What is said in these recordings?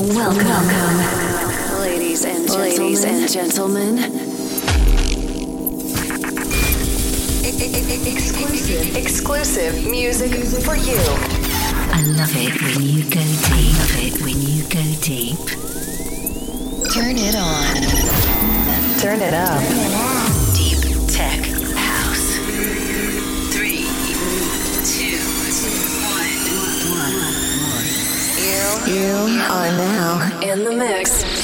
Welcome, welcome, ladies and gentlemen. Ladies and gentlemen. Exclusive, exclusive music for you. I love it when you go deep. Love it when you go deep. Turn it on. Turn it up. Deep You are now in the mix.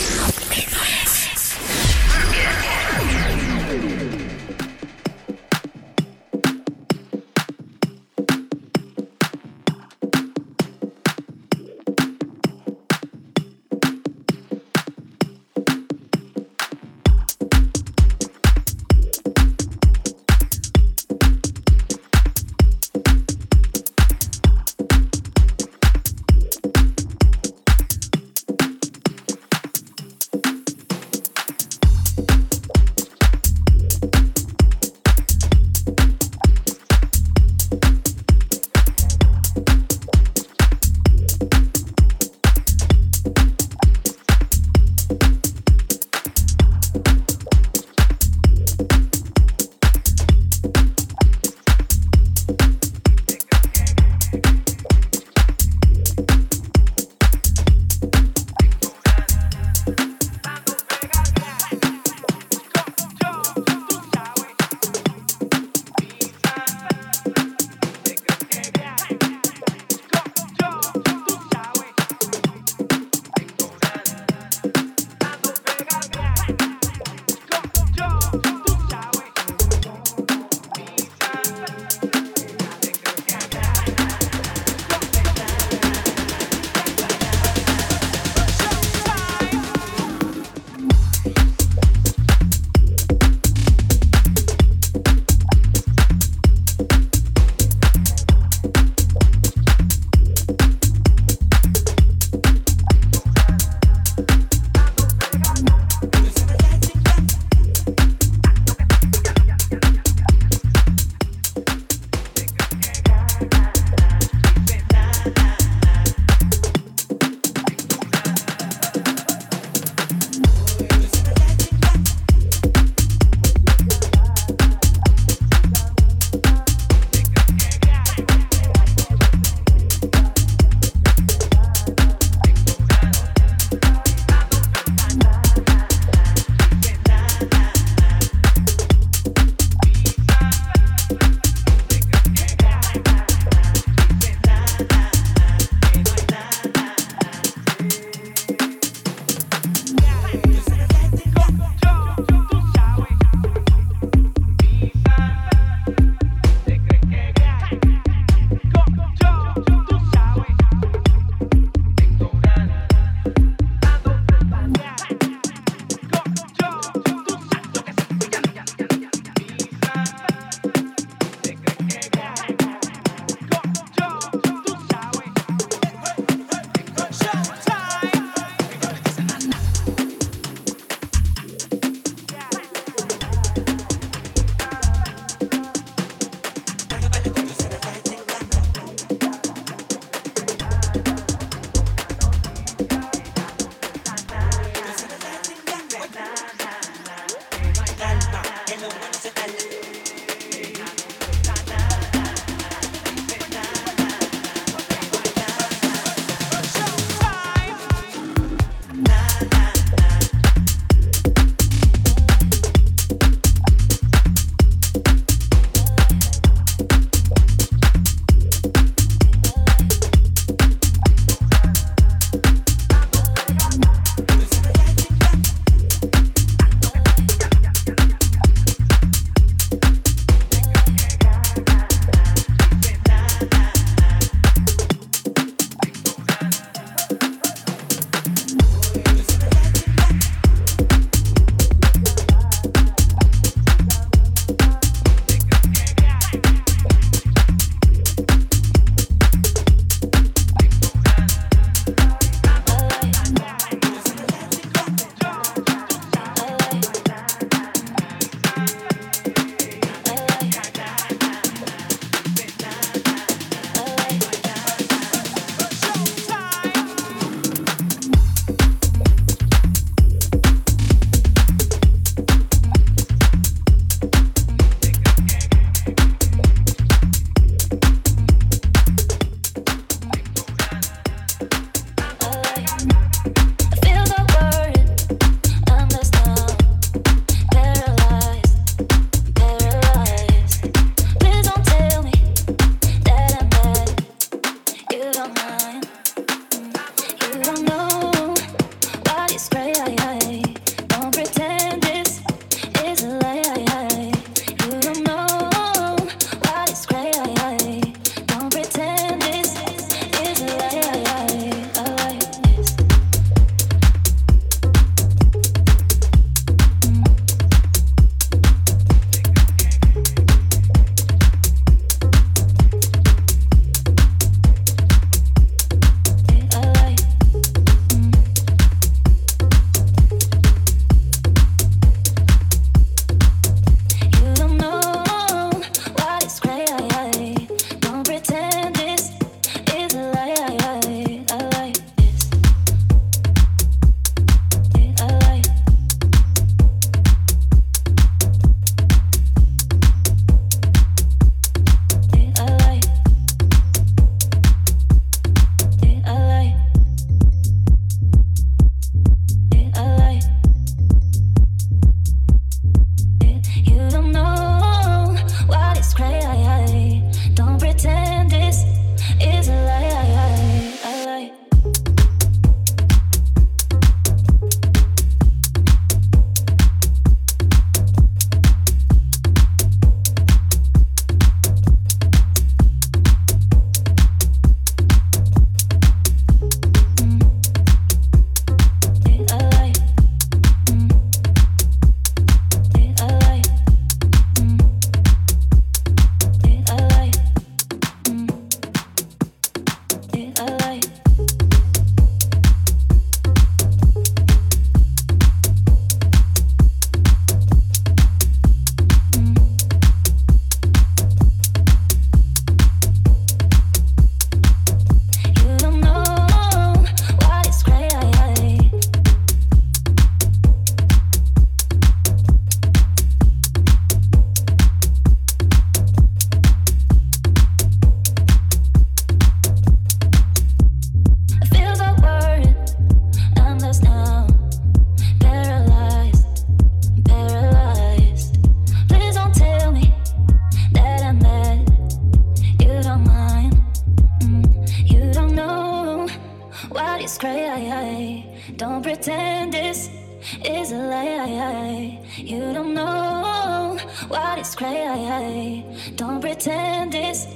Crazy. Don't pretend this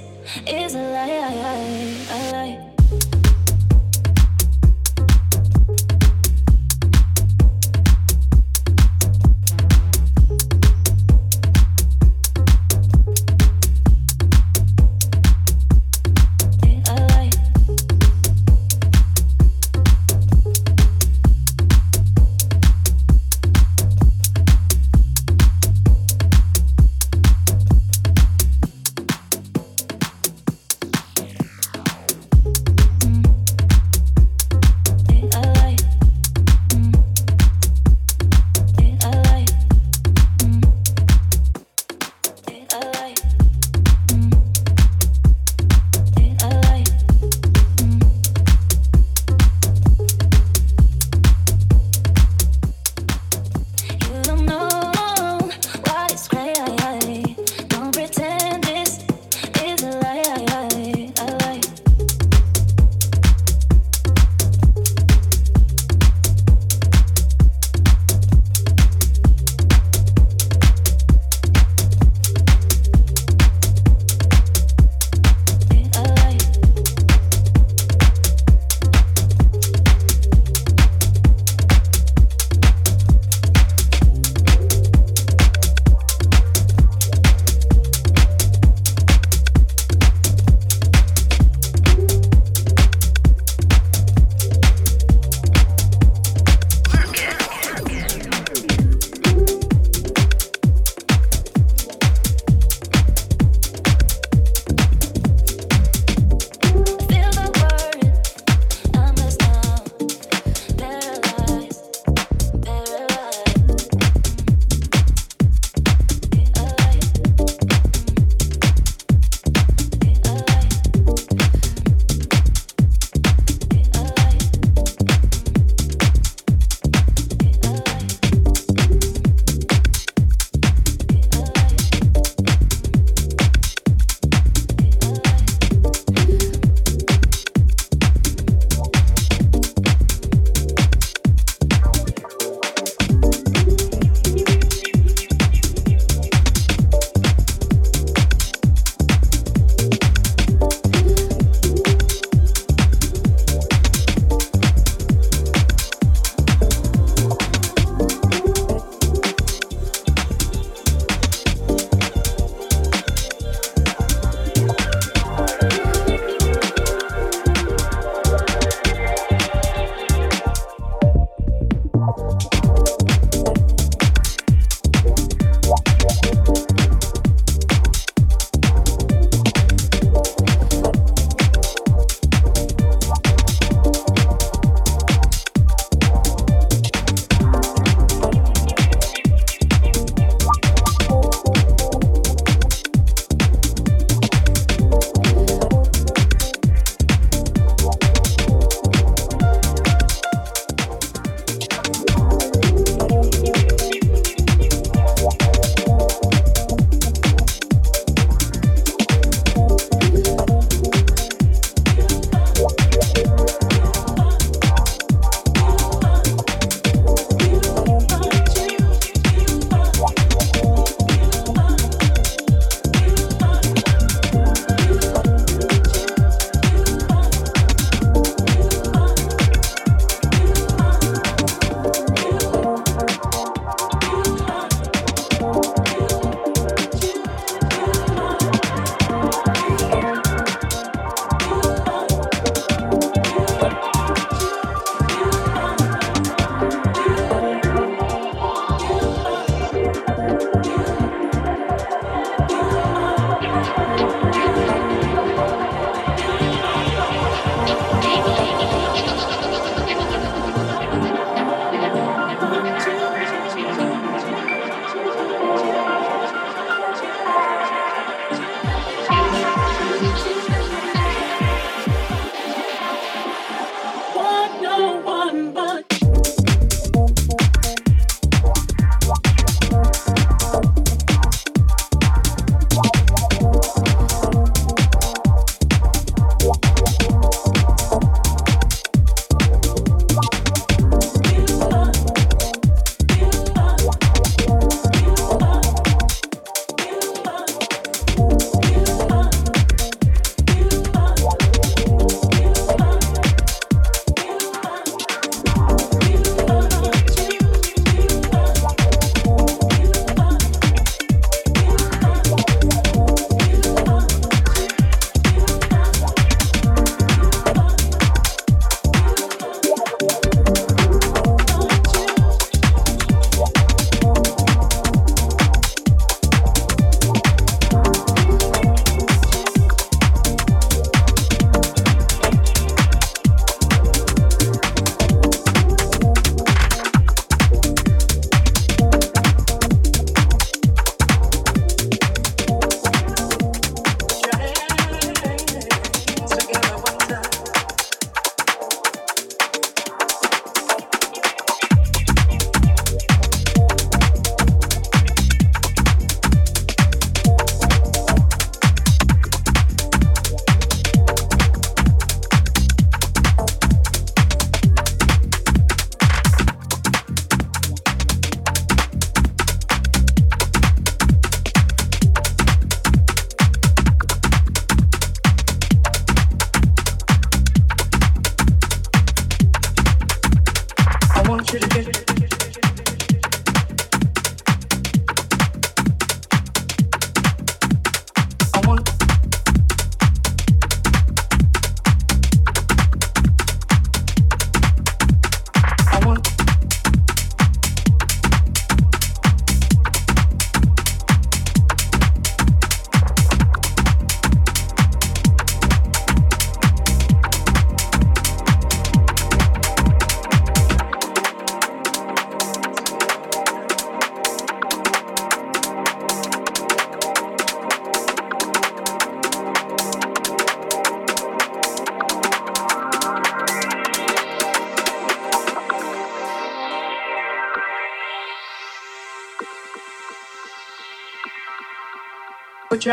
is a lie. Put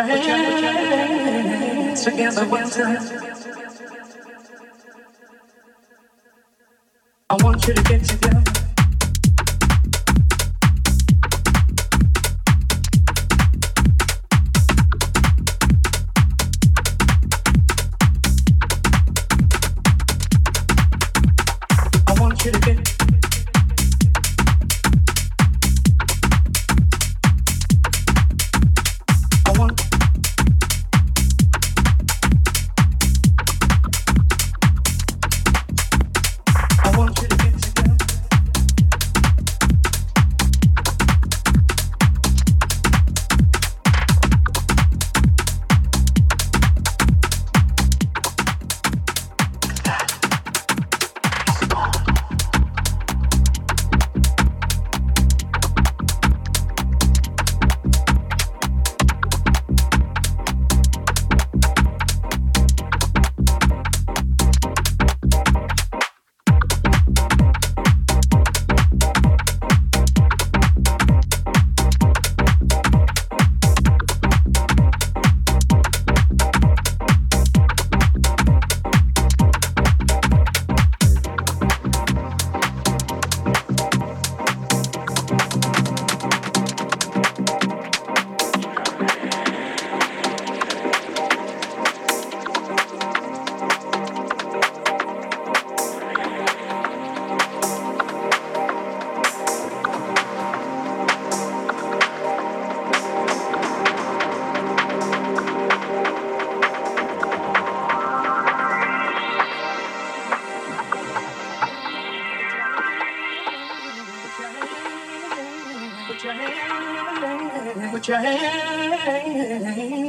your hands together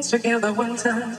together one time.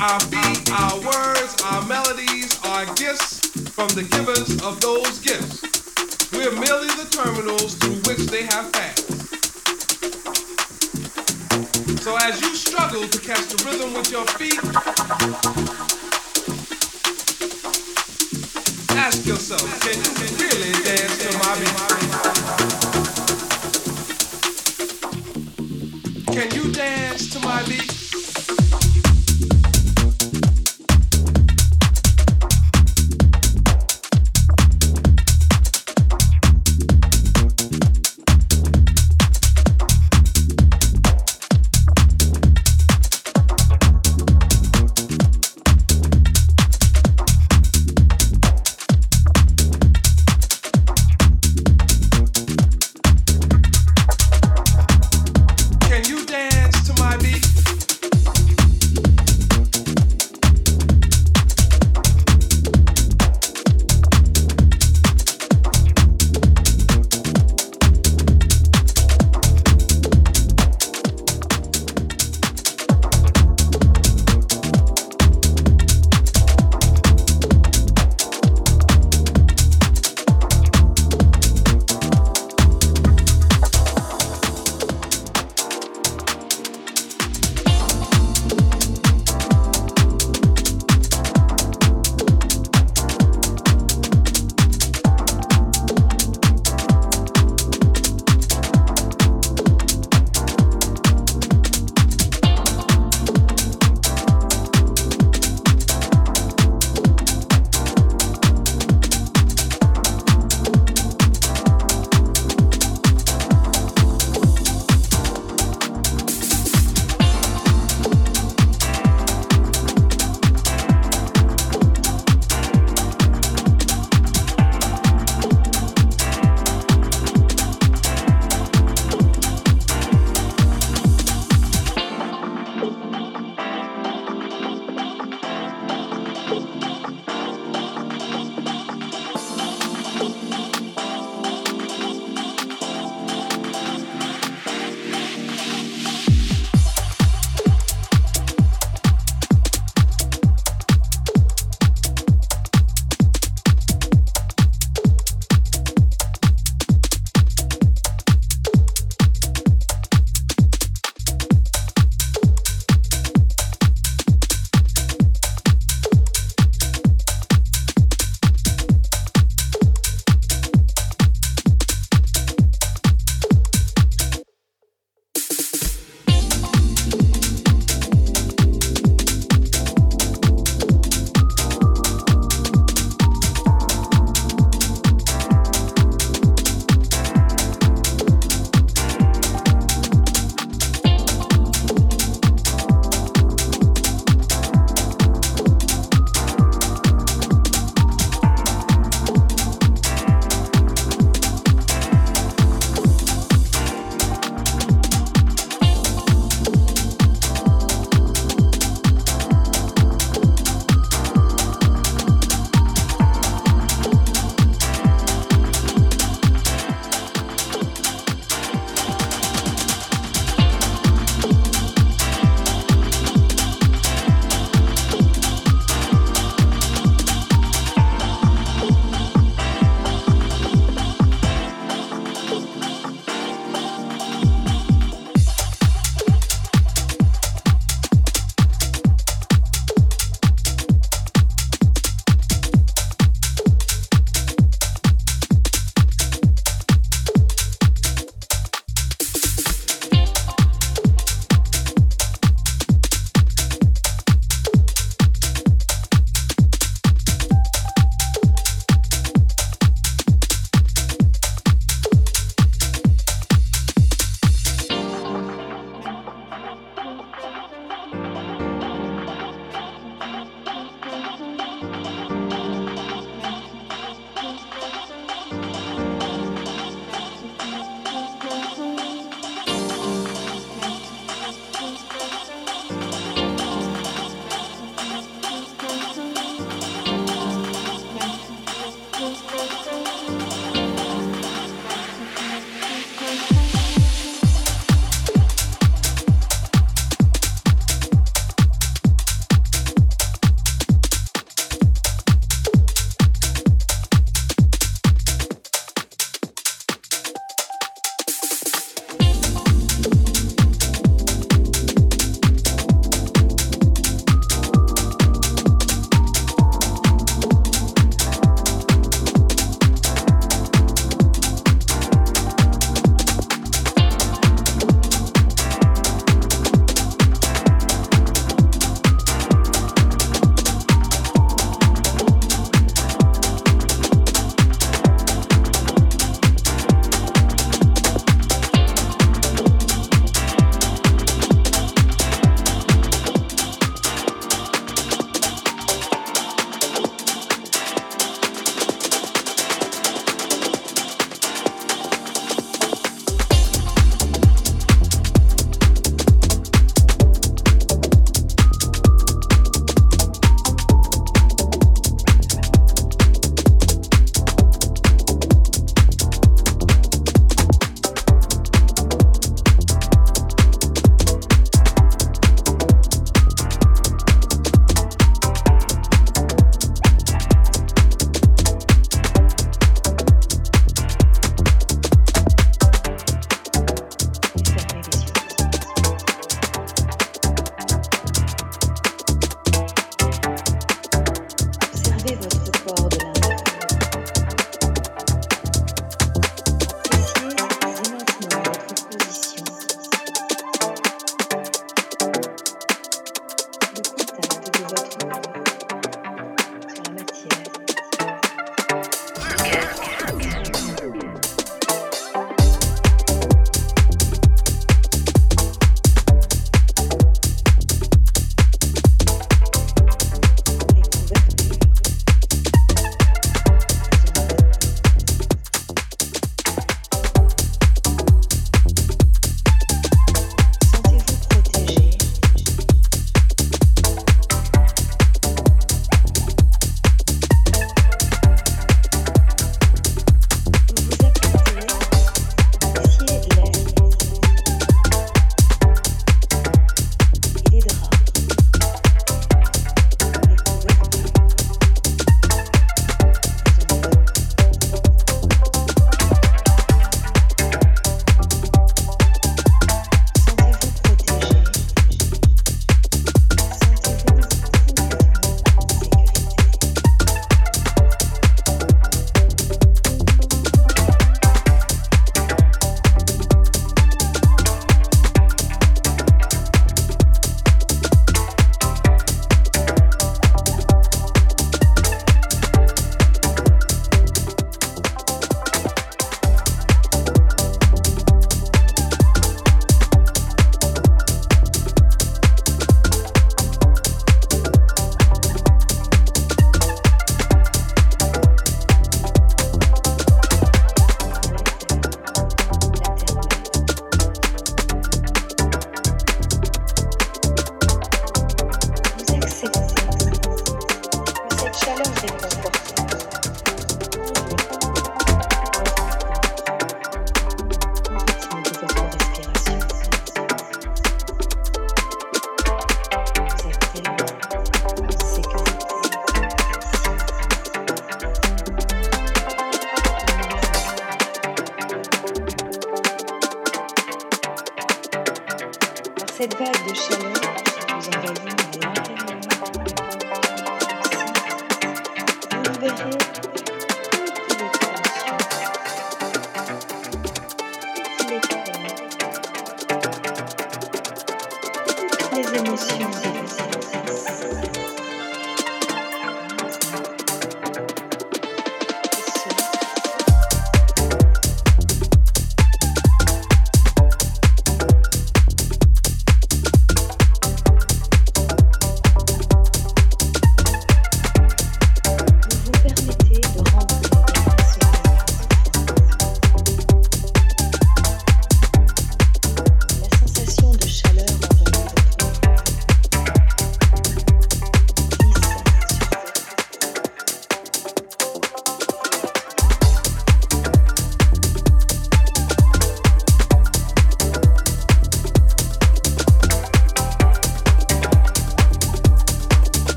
our feet, our words, our melodies, our gifts from the givers of those gifts. We're merely the terminals through which they have passed. So as you struggle to catch the rhythm with your feet, ask yourself, can you really dance to my beat? Can you dance to my beat?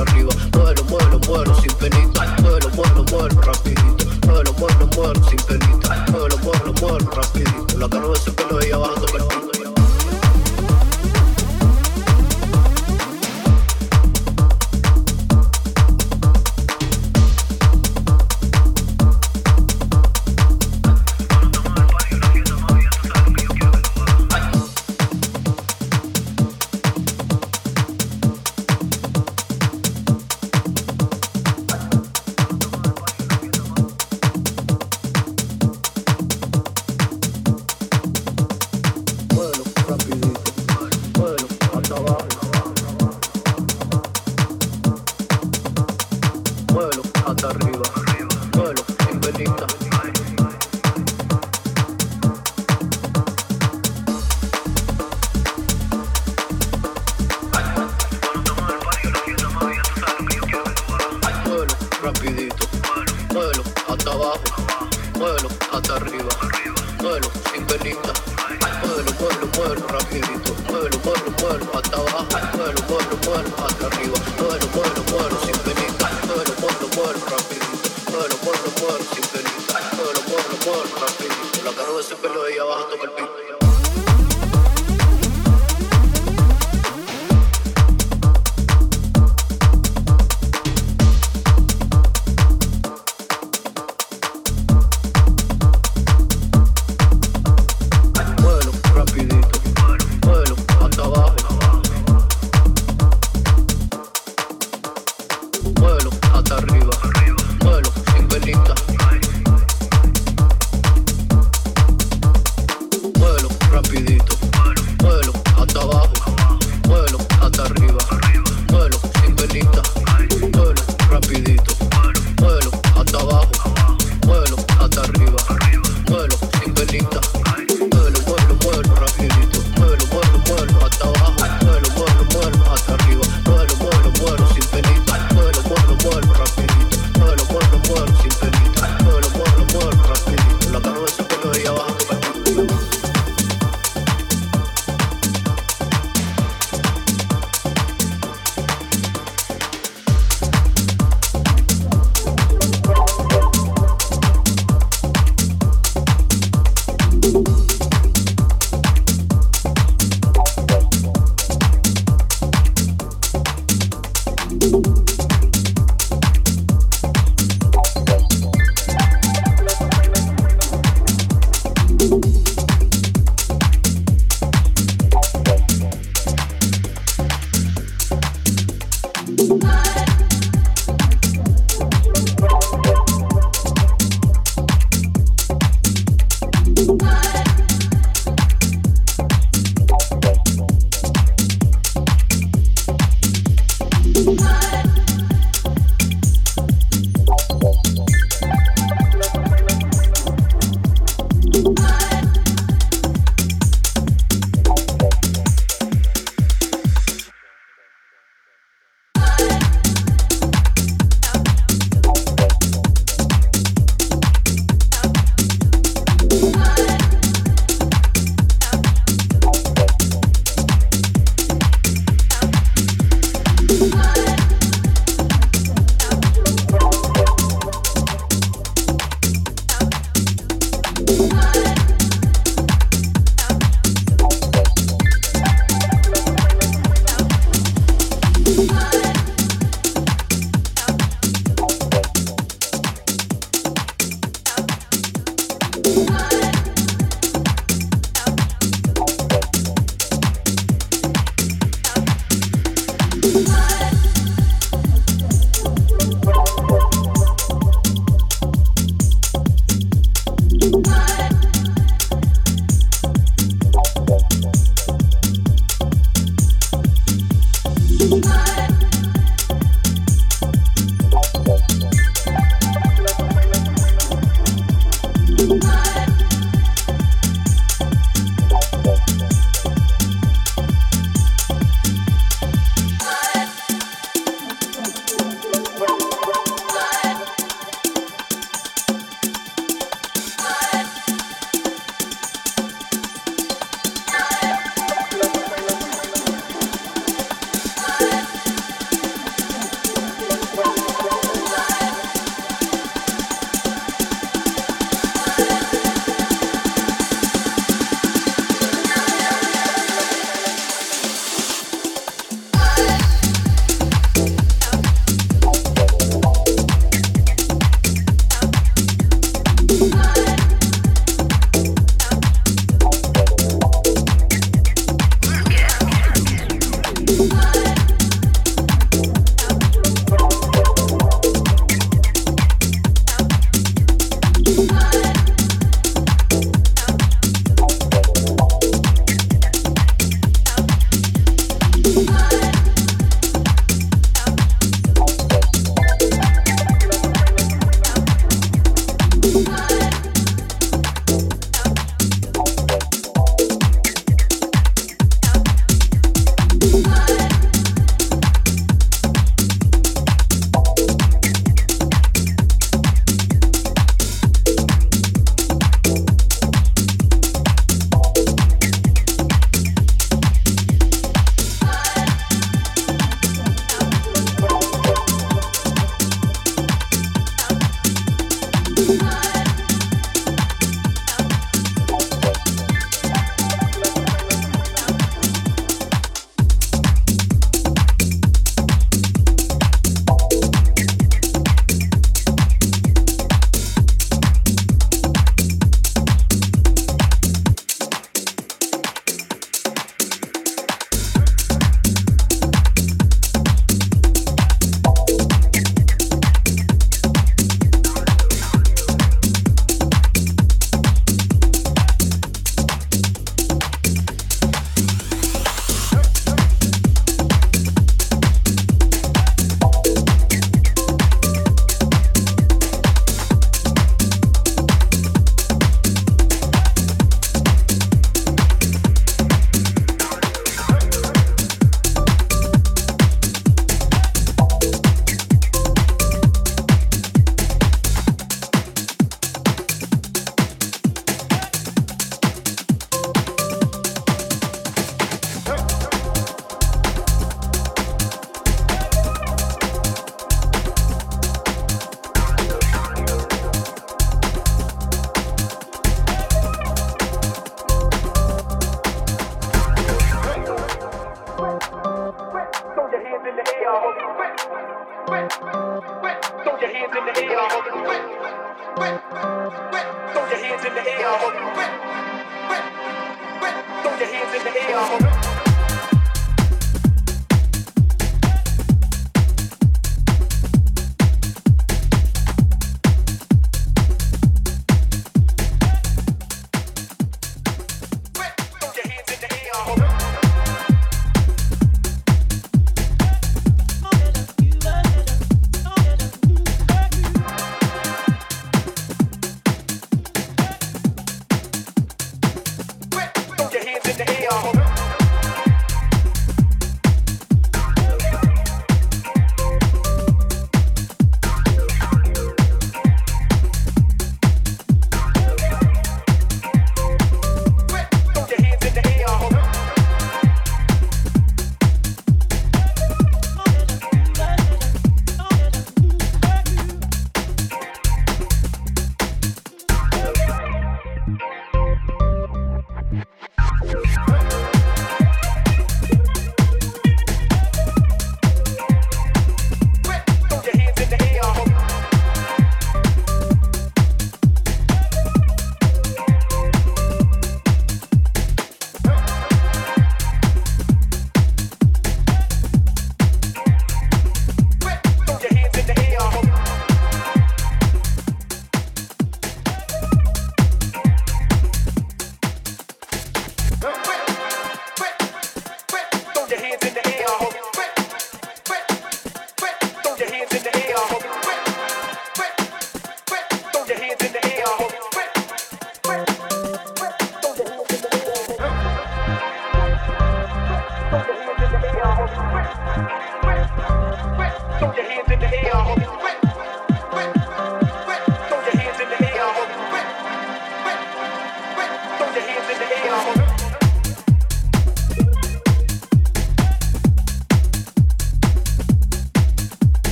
Arriba.